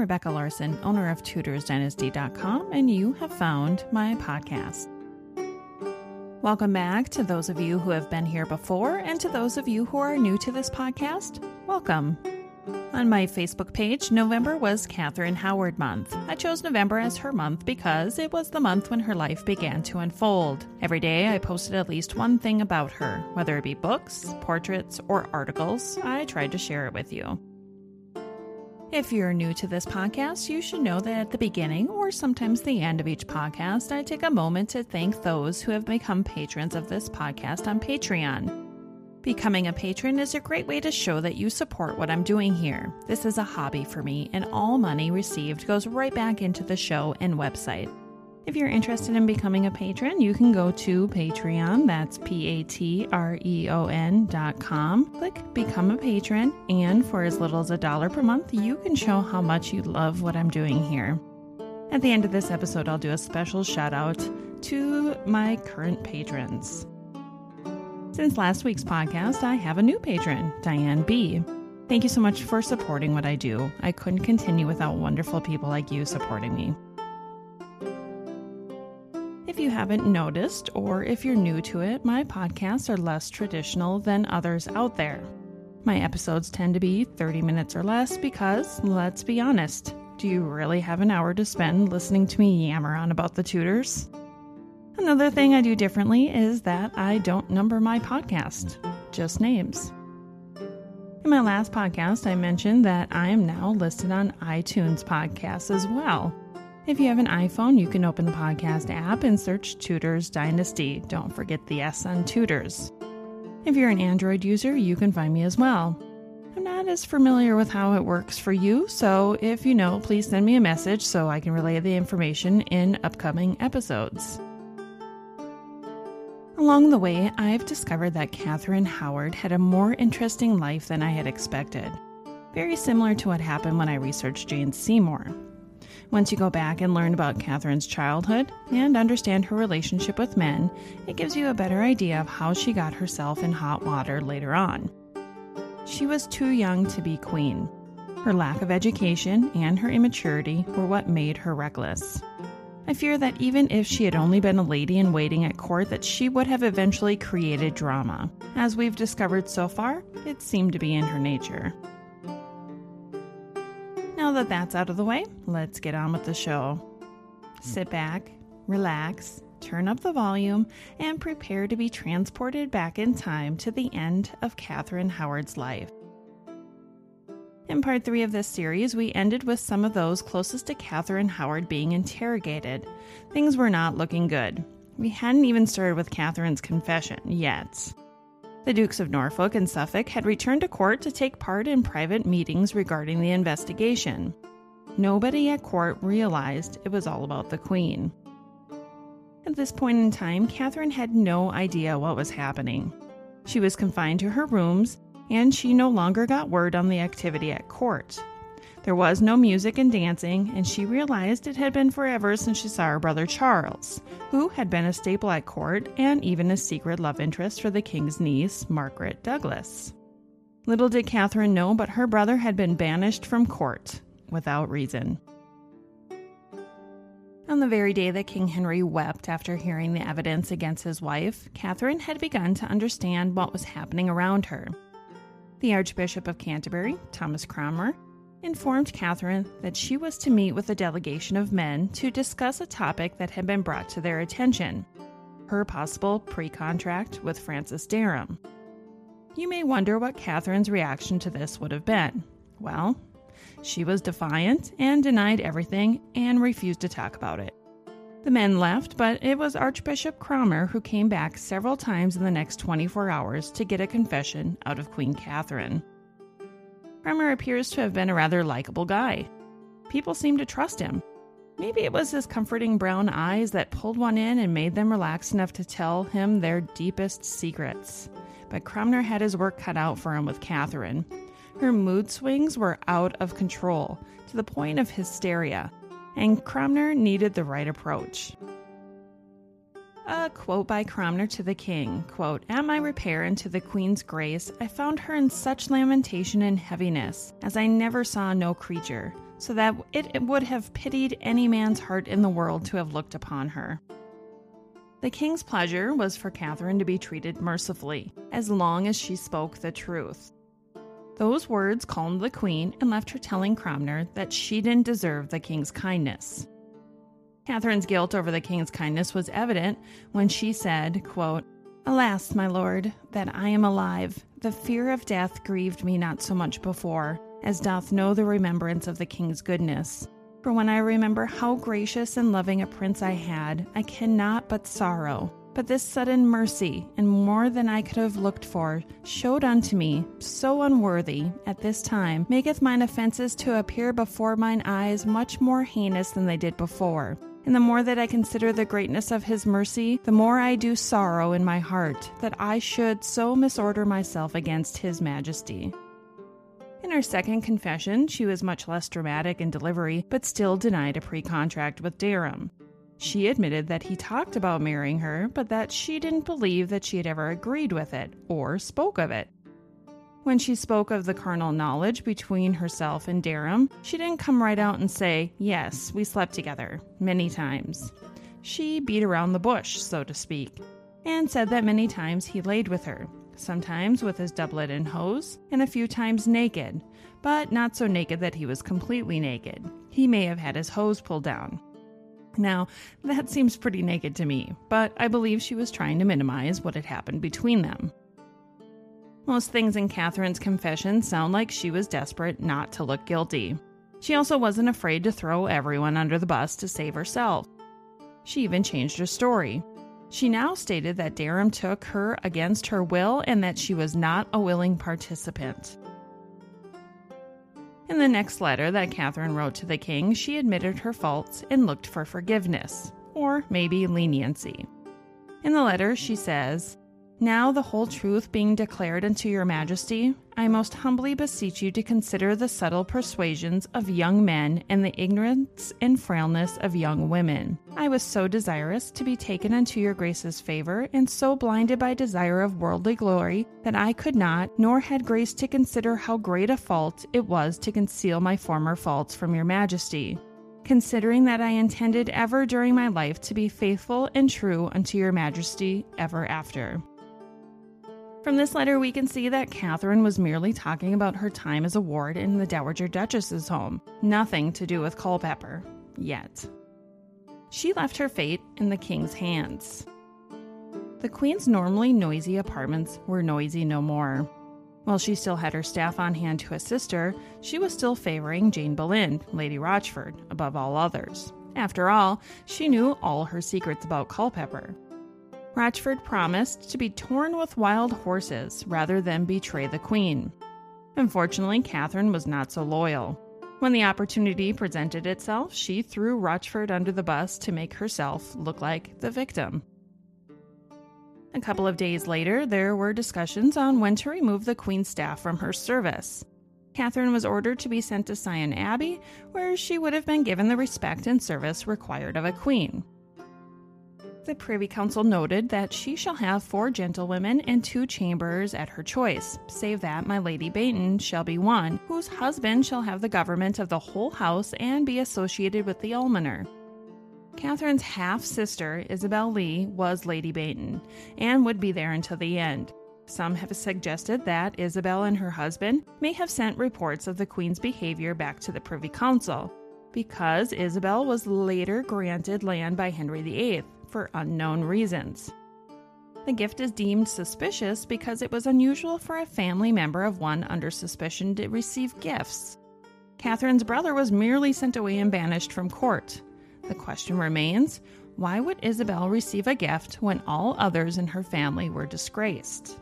Rebecca Larson, owner of TudorsDynasty.com, and you have found my podcast. Welcome back to those of you who have been here before, and to those of you who are new to this podcast, welcome. On my Facebook page, November was Catherine Howard month. I chose November as her month because it was the month when her life began to unfold. Every day I posted at least one thing about her, whether it be books, portraits, or articles. I tried to share it with you. If you're new to this podcast, you should know that at the beginning or sometimes the end of each podcast, I take a moment to thank those who have become patrons of this podcast on Patreon. Becoming a patron is a great way to show that you support what I'm doing here. This is a hobby for me, and all money received goes right back into the show and website. If you're interested in becoming a patron, you can go to Patreon, that's P A T R E O N dot com. Click Become a Patron, and for as little as a dollar per month, you can show how much you love what I'm doing here. At the end of this episode, I'll do a special shout out to my current patrons. Since last week's podcast, I have a new patron, Diane B. Thank you so much for supporting what I do. I couldn't continue without wonderful people like you supporting me. If you haven't noticed, or if you're new to it, my podcasts are less traditional than others out there. My episodes tend to be 30 minutes or less because, let's be honest, do you really have an hour to spend listening to me yammer on about the Tudors? Another thing I do differently is that I don't number my podcast, just names. In my last podcast, I mentioned that I am now listed on iTunes podcasts as well. If you have an iPhone, you can open the podcast app and search Tudors Dynasty. Don't forget the S on Tudors. If you're an Android user, you can find me as well. I'm not as familiar with how it works for you, so if you know, please send me a message so I can relay the information in upcoming episodes. Along the way, I've discovered that Catherine Howard had a more interesting life than I had expected. Very similar to what happened when I researched Jane Seymour. Once you go back and learn about Catherine's childhood and understand her relationship with men, it gives you a better idea of how she got herself in hot water later on. She was too young to be queen. Her lack of education and her immaturity were what made her reckless. I fear that even if she had only been a lady in waiting at court, that she would have eventually created drama. As we've discovered so far, it seemed to be in her nature. Now that that's out of the way, let's get on with the show. Sit back, relax, turn up the volume, and prepare to be transported back in time to the end of Catherine Howard's life. In part three of this series, we ended with some of those closest to Catherine Howard being interrogated. Things were not looking good. We hadn't even started with Catherine's confession yet. The Dukes of Norfolk and Suffolk had returned to court to take part in private meetings regarding the investigation. Nobody at court realized it was all about the Queen. At this point in time, Catherine had no idea what was happening. She was confined to her rooms and she no longer got word on the activity at court. There was no music and dancing, and she realized it had been forever since she saw her brother Charles, who had been a staple at court and even a secret love interest for the king's niece, Margaret Douglas. Little did Catherine know, but her brother had been banished from court without reason. On the very day that King Henry wept after hearing the evidence against his wife, Catherine had begun to understand what was happening around her. The Archbishop of Canterbury, Thomas Cranmer, informed Catherine that she was to meet with a delegation of men to discuss a topic that had been brought to their attention her possible pre contract with Francis Dereham. You may wonder what Catherine's reaction to this would have been. Well, she was defiant and denied everything and refused to talk about it. The men left, but it was Archbishop Cranmer who came back several times in the next 24 hours to get a confession out of Queen Catherine. Cranmer appears to have been a rather likable guy. People seemed to trust him. Maybe it was his comforting brown eyes that pulled one in and made them relax enough to tell him their deepest secrets. But Cranmer had his work cut out for him with Catherine. Her mood swings were out of control, to the point of hysteria and Cranmer needed the right approach. A quote by Cranmer to the king, quote, At my repair into the queen's grace, I found her in such lamentation and heaviness, as I never saw no creature. so that it would have pitied any man's heart in the world to have looked upon her. The king's pleasure was for Catherine to be treated mercifully, as long as she spoke the truth. Those words calmed the queen and left her telling Cranmer that she didn't deserve the king's kindness. Catherine's guilt over the king's kindness was evident when she said, quote, Alas, my lord, that I am alive. The fear of death grieved me not so much before, as doth know the remembrance of the king's goodness. For when I remember how gracious and loving a prince I had, I cannot but sorrow. But this sudden mercy, and more than I could have looked for, showed unto me, so unworthy, at this time, maketh mine offences to appear before mine eyes much more heinous than they did before. And the more that I consider the greatness of his mercy, the more I do sorrow in my heart that I should so misorder myself against his majesty. In her second confession, she was much less dramatic in delivery, but still denied a pre contract with Derham. She admitted that he talked about marrying her, but that she didn't believe that she had ever agreed with it or spoke of it. When she spoke of the carnal knowledge between herself and Derham, she didn't come right out and say, Yes, we slept together, many times. She beat around the bush, so to speak, and said that many times he laid with her, sometimes with his doublet and hose, and a few times naked, but not so naked that he was completely naked. He may have had his hose pulled down. Now, that seems pretty naked to me, but I believe she was trying to minimize what had happened between them. Most things in Catherine's confession sound like she was desperate not to look guilty. She also wasn't afraid to throw everyone under the bus to save herself. She even changed her story. She now stated that Derham took her against her will and that she was not a willing participant. In the next letter that Catherine wrote to the king, she admitted her faults and looked for forgiveness, or maybe leniency. In the letter, she says, now, the whole truth being declared unto your majesty, I most humbly beseech you to consider the subtle persuasions of young men and the ignorance and frailness of young women. I was so desirous to be taken unto your grace's favor, and so blinded by desire of worldly glory, that I could not, nor had grace to consider how great a fault it was to conceal my former faults from your majesty considering that I intended ever during my life to be faithful and true unto your majesty ever after. From this letter, we can see that Catherine was merely talking about her time as a ward in the Dowager Duchess's home, nothing to do with Culpeper, yet. She left her fate in the king's hands. The queen's normally noisy apartments were noisy no more. While she still had her staff on hand to assist her, she was still favoring Jane Boleyn, Lady Rochford, above all others. After all, she knew all her secrets about Culpeper, Rochford promised to be torn with wild horses rather than betray the queen. Unfortunately, Catherine was not so loyal. When the opportunity presented itself, she threw Rochford under the bus to make herself look like the victim. A couple of days later, there were discussions on when to remove the Queen's staff from her service. Catherine was ordered to be sent to Sion Abbey, where she would have been given the respect and service required of a queen. The Privy Council noted that she shall have four gentlewomen and two chambers at her choice, save that my Lady Baynton shall be one, whose husband shall have the government of the whole house and be associated with the almoner. Catherine's half sister, Isabel Leigh, was Lady Baynton, and would be there until the end. Some have suggested that Isabel and her husband may have sent reports of the Queen's behavior back to the Privy Council, because Isabel was later granted land by Henry VIII, for unknown reasons. The gift is deemed suspicious because it was unusual for a family member of one under suspicion to receive gifts. Catherine's brother was merely sent away and banished from court. The question remains why would Isabel receive a gift when all others in her family were disgraced?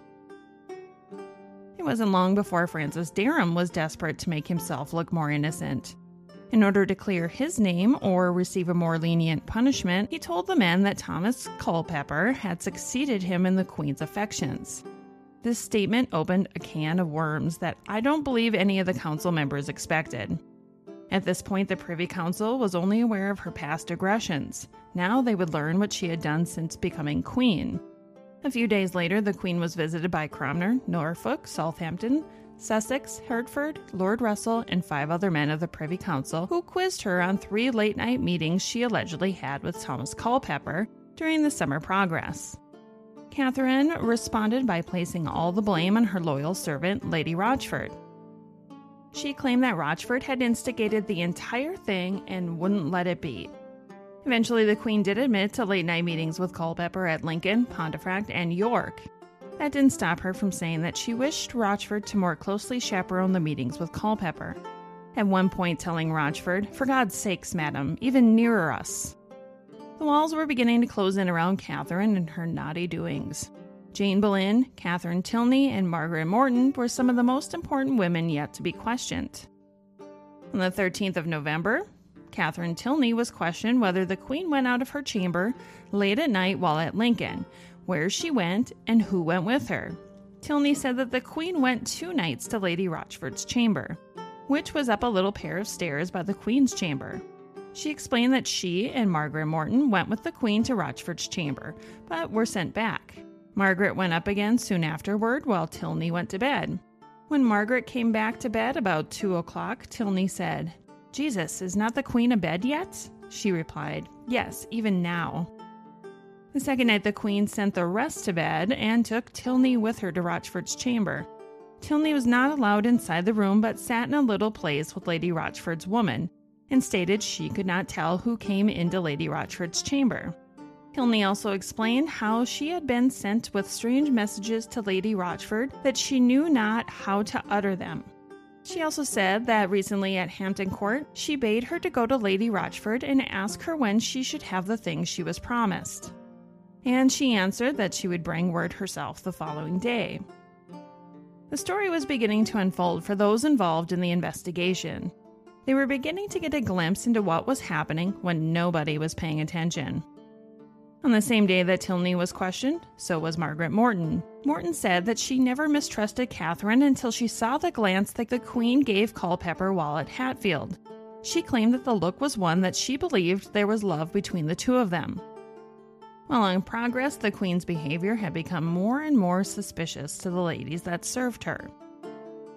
It wasn't long before Francis Derham was desperate to make himself look more innocent. In order to clear his name or receive a more lenient punishment, he told the men that Thomas Culpeper had succeeded him in the Queen's affections. This statement opened a can of worms that I don't believe any of the council members expected. At this point, the Privy Council was only aware of her past aggressions. Now they would learn what she had done since becoming Queen. A few days later, the Queen was visited by Cranmer, Norfolk, Southampton, Sussex, Hertford, Lord Russell, and five other men of the Privy Council who quizzed her on three late night meetings she allegedly had with Thomas Culpeper during the summer progress. Catherine responded by placing all the blame on her loyal servant, Lady Rochford. She claimed that Rochford had instigated the entire thing and wouldn't let it be. Eventually, the Queen did admit to late night meetings with Culpeper at Lincoln, Pontefract, and York. That didn't stop her from saying that she wished Rochford to more closely chaperone the meetings with Culpeper. At one point, telling Rochford, For God's sakes, madam, even nearer us. The walls were beginning to close in around Catherine and her naughty doings. Jane Boleyn, Catherine Tilney, and Margaret Morton were some of the most important women yet to be questioned. On the 13th of November, Catherine Tilney was questioned whether the Queen went out of her chamber late at night while at Lincoln, where she went, and who went with her. Tilney said that the Queen went two nights to Lady Rochford's chamber, which was up a little pair of stairs by the Queen's chamber. She explained that she and Margaret Morton went with the Queen to Rochford's chamber, but were sent back. Margaret went up again soon afterward while Tilney went to bed. When Margaret came back to bed about two o'clock, Tilney said, Jesus, is not the Queen abed yet? She replied, Yes, even now. The second night, the Queen sent the rest to bed and took Tilney with her to Rochford's chamber. Tilney was not allowed inside the room but sat in a little place with Lady Rochford's woman and stated she could not tell who came into Lady Rochford's chamber. Tilney also explained how she had been sent with strange messages to Lady Rochford that she knew not how to utter them. She also said that recently at Hampton Court, she bade her to go to Lady Rochford and ask her when she should have the things she was promised. And she answered that she would bring word herself the following day. The story was beginning to unfold for those involved in the investigation. They were beginning to get a glimpse into what was happening when nobody was paying attention. On the same day that Tilney was questioned, so was Margaret Morton. Morton said that she never mistrusted Catherine until she saw the glance that the Queen gave Culpeper while at Hatfield. She claimed that the look was one that she believed there was love between the two of them. While in progress, the Queen's behavior had become more and more suspicious to the ladies that served her.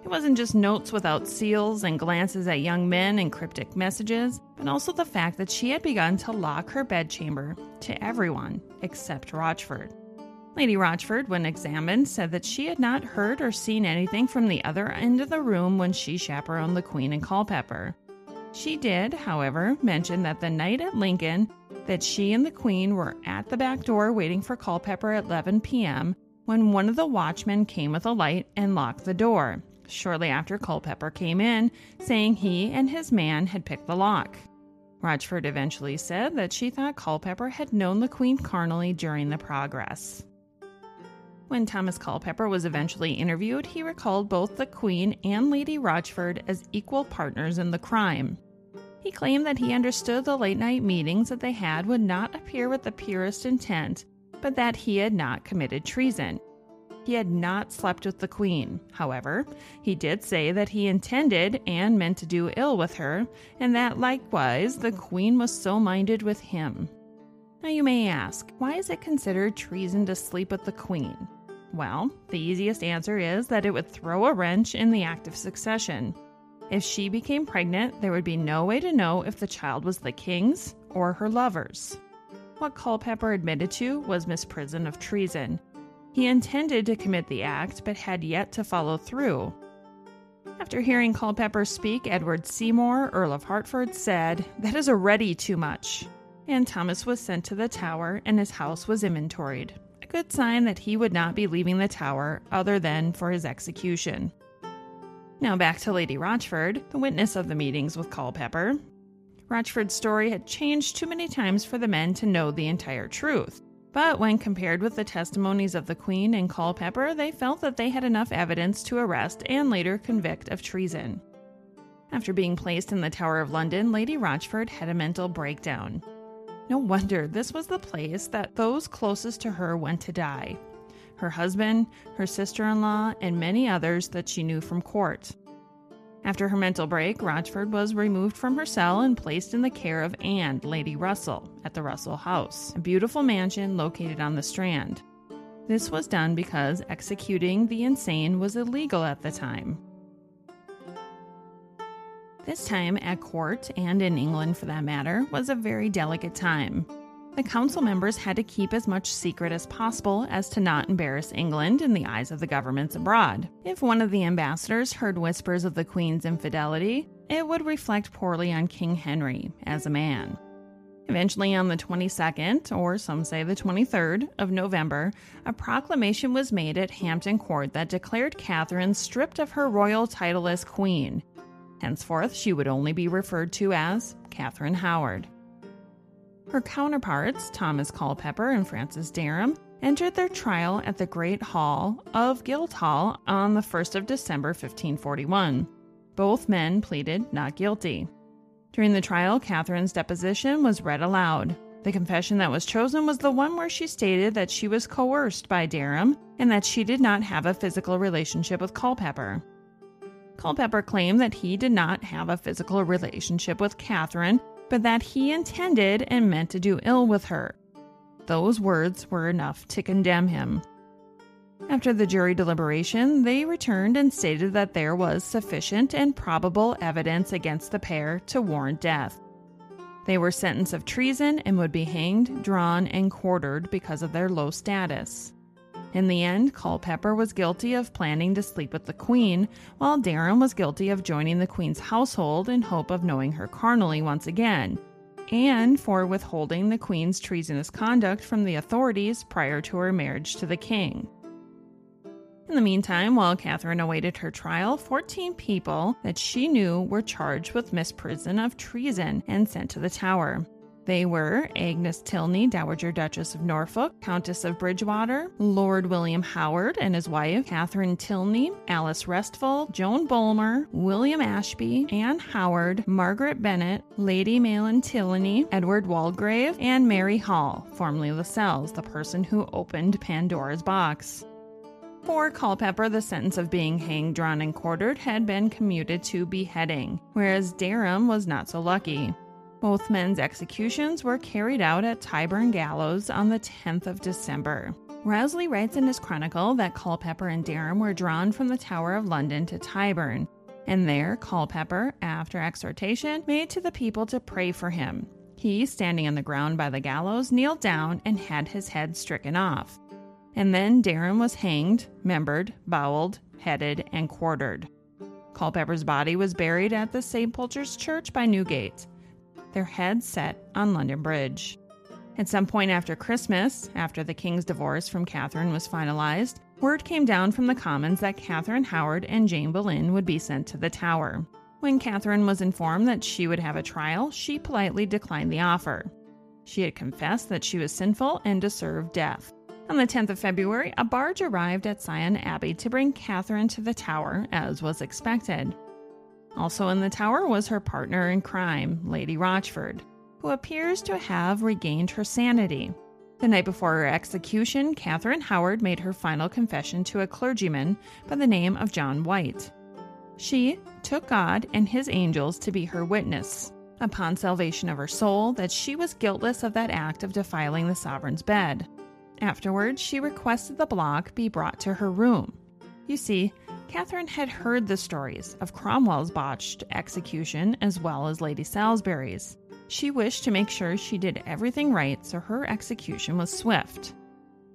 It wasn't just notes without seals and glances at young men and cryptic messages, but also the fact that she had begun to lock her bedchamber to everyone except Rochford. Lady Rochford, when examined, said that she had not heard or seen anything from the other end of the room when she chaperoned the Queen and Culpeper. She did, however, mention that the night at Lincoln that she and the Queen were at the back door waiting for Culpeper at 11 p.m. when one of the watchmen came with a light and locked the door shortly after Culpeper came in, saying he and his man had picked the lock. Rochford eventually said that she thought Culpeper had known the Queen carnally during the progress. When Thomas Culpeper was eventually interviewed, he recalled both the Queen and Lady Rochford as equal partners in the crime. He claimed that he understood the late night meetings that they had would not appear with the purest intent, but that he had not committed treason. He had not slept with the queen. However, he did say that he intended and meant to do ill with her, and that likewise the queen was so minded with him. Now you may ask, why is it considered treason to sleep with the queen? Well, the easiest answer is that it would throw a wrench in the act of succession. If she became pregnant, there would be no way to know if the child was the king's or her lover's. What Culpeper admitted to was misprision of treason, he intended to commit the act, but had yet to follow through. After hearing Culpeper speak, Edward Seymour, Earl of Hertford, said, That is already too much. And Thomas was sent to the Tower, and his house was inventoried. Good sign that he would not be leaving the Tower other than for his execution. Now back to Lady Rochford, the witness of the meetings with Culpeper. Rochford's story had changed too many times for the men to know the entire truth. But when compared with the testimonies of the Queen and Culpeper, they felt that they had enough evidence to arrest and later convict of treason. After being placed in the Tower of London, Lady Rochford had a mental breakdown. No wonder this was the place that those closest to her went to die her husband, her sister in law, and many others that she knew from court. After her mental break, Rochford was removed from her cell and placed in the care of Anne, Lady Russell, at the Russell House, a beautiful mansion located on the Strand. This was done because executing the insane was illegal at the time. This time at court, and in England for that matter, was a very delicate time. The council members had to keep as much secret as possible as to not embarrass England in the eyes of the governments abroad. If one of the ambassadors heard whispers of the Queen's infidelity, it would reflect poorly on King Henry as a man. Eventually, on the 22nd, or some say the 23rd, of November, a proclamation was made at Hampton Court that declared Catherine stripped of her royal title as Queen. Henceforth, she would only be referred to as Catherine Howard. Her counterparts, Thomas Culpeper and Francis Derham, entered their trial at the Great Hall of Guildhall on the 1st of December 1541. Both men pleaded not guilty. During the trial, Catherine's deposition was read aloud. The confession that was chosen was the one where she stated that she was coerced by Derham and that she did not have a physical relationship with Culpeper. Culpeper claimed that he did not have a physical relationship with Catherine but that he intended and meant to do ill with her. Those words were enough to condemn him. After the jury deliberation, they returned and stated that there was sufficient and probable evidence against the pair to warrant death. They were sentenced of treason and would be hanged, drawn, and quartered because of their low status. In the end, Culpeper was guilty of planning to sleep with the Queen, while Derham was guilty of joining the Queen's household in hope of knowing her carnally once again, and for withholding the Queen's treasonous conduct from the authorities prior to her marriage to the King. In the meantime, while Catherine awaited her trial, 14 people that she knew were charged with misprision of treason and sent to the Tower. They were Agnes Tilney, Dowager Duchess of Norfolk, Countess of Bridgewater, Lord William Howard and his wife, Catherine Tilney, Alice Restwold, Joan Bulmer, William Ashby, Anne Howard, Margaret Bennett, Lady Malyn Tilney, Edward Waldegrave, and Mary Hall, formerly Lascelles, the person who opened Pandora's box. For Culpeper, the sentence of being hanged, drawn, and quartered had been commuted to beheading, whereas Derham was not so lucky. Both men's executions were carried out at Tyburn Gallows on the 10th of December. Wriothesley writes in his chronicle that Culpeper and Derham were drawn from the Tower of London to Tyburn, and there Culpeper, after exhortation, made to the people to pray for him. He, standing on the ground by the gallows, kneeled down and had his head stricken off. And then Derham was hanged, membered, bowelled, headed, and quartered. Culpeper's body was buried at the St. Pulchre's Church by Newgate their heads set on London Bridge. At some point after Christmas, after the king's divorce from Catherine was finalized, word came down from the Commons that Catherine Howard and Jane Boleyn would be sent to the Tower. When Catherine was informed that she would have a trial, she politely declined the offer. She had confessed that she was sinful and deserved death. On the 10th of February, a barge arrived at Sion Abbey to bring Catherine to the Tower, as was expected. Also in the tower was her partner in crime, Lady Rochford, who appears to have regained her sanity. The night before her execution, Catherine Howard made her final confession to a clergyman by the name of John White. She took God and his angels to be her witness, upon salvation of her soul, that she was guiltless of that act of defiling the sovereign's bed. Afterwards, she requested the block be brought to her room. You see, Catherine had heard the stories of Cromwell's botched execution as well as Lady Salisbury's. She wished to make sure she did everything right so her execution was swift.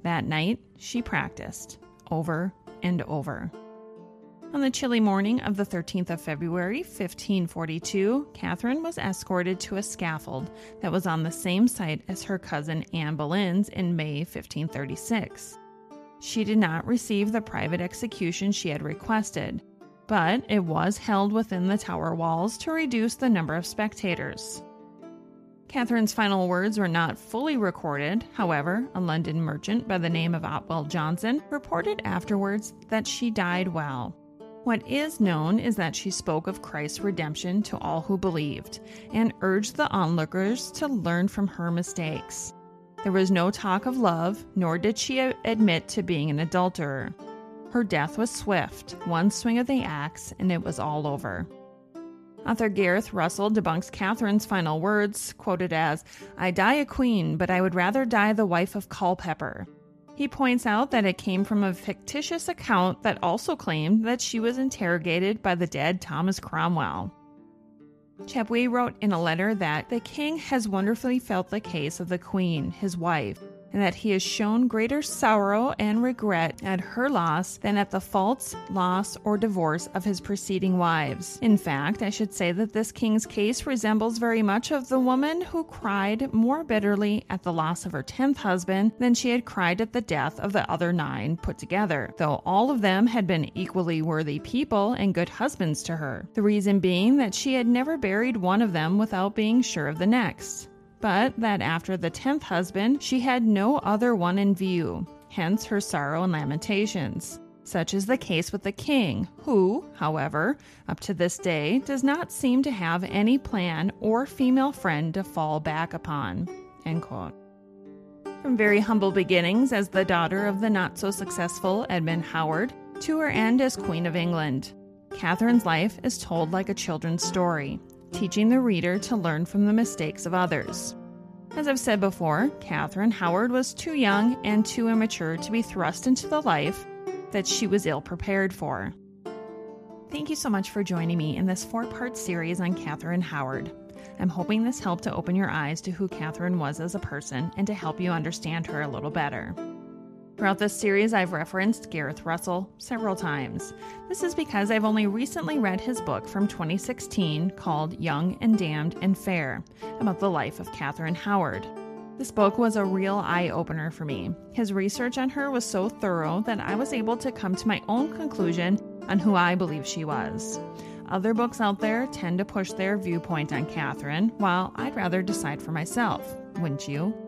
That night, she practiced over and over. On the chilly morning of the 13th of February, 1542, Catherine was escorted to a scaffold that was on the same site as her cousin Anne Boleyn's in May 1536. She did not receive the private execution she had requested, but it was held within the tower walls to reduce the number of spectators. Catherine's final words were not fully recorded. However, a London merchant by the name of Otwell Johnson reported afterwards that she died well. What is known is that she spoke of Christ's redemption to all who believed and urged the onlookers to learn from her mistakes. There was no talk of love, nor did she admit to being an adulterer. Her death was swift, one swing of the axe, and it was all over. Author Gareth Russell debunks Catherine's final words, quoted as, I die a queen, but I would rather die the wife of Culpeper. He points out that it came from a fictitious account that also claimed that she was interrogated by the dead Thomas Cromwell. Chapuis wrote in a letter that the king has wonderfully felt the case of the queen, his wife, and that he has shown greater sorrow and regret at her loss than at the faults, loss, or divorce of his preceding wives. In fact, I should say that this king's case resembles very much of the woman who cried more bitterly at the loss of her tenth husband than she had cried at the death of the other nine put together, though all of them had been equally worthy people and good husbands to her. The reason being that she had never buried one of them without being sure of the next but that after the tenth husband she had no other one in view, hence her sorrow and lamentations. Such is the case with the king, who, however, up to this day does not seem to have any plan or female friend to fall back upon. From very humble beginnings as the daughter of the not so successful Edmund Howard to her end as Queen of England, Catherine's life is told like a children's story, teaching the reader to learn from the mistakes of others. As I've said before, Catherine Howard was too young and too immature to be thrust into the life that she was ill prepared for. Thank you so much for joining me in this four part series on Catherine Howard. I'm hoping this helped to open your eyes to who Catherine was as a person and to help you understand her a little better. Throughout this series, I've referenced Gareth Russell several times. This is because I've only recently read his book from 2016 called Young and Damned and Fair about the life of Catherine Howard. This book was a real eye opener for me. His research on her was so thorough that I was able to come to my own conclusion on who I believe she was. Other books out there tend to push their viewpoint on Catherine, while I'd rather decide for myself, wouldn't you?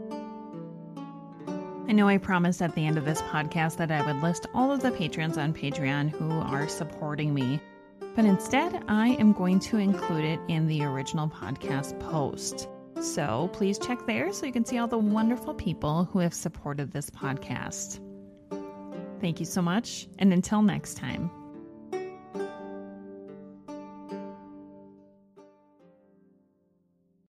I know I promised at the end of this podcast that I would list all of the patrons on Patreon who are supporting me, but instead I am going to include it in the original podcast post. So please check there so you can see all the wonderful people who have supported this podcast. Thank you so much, and until next time.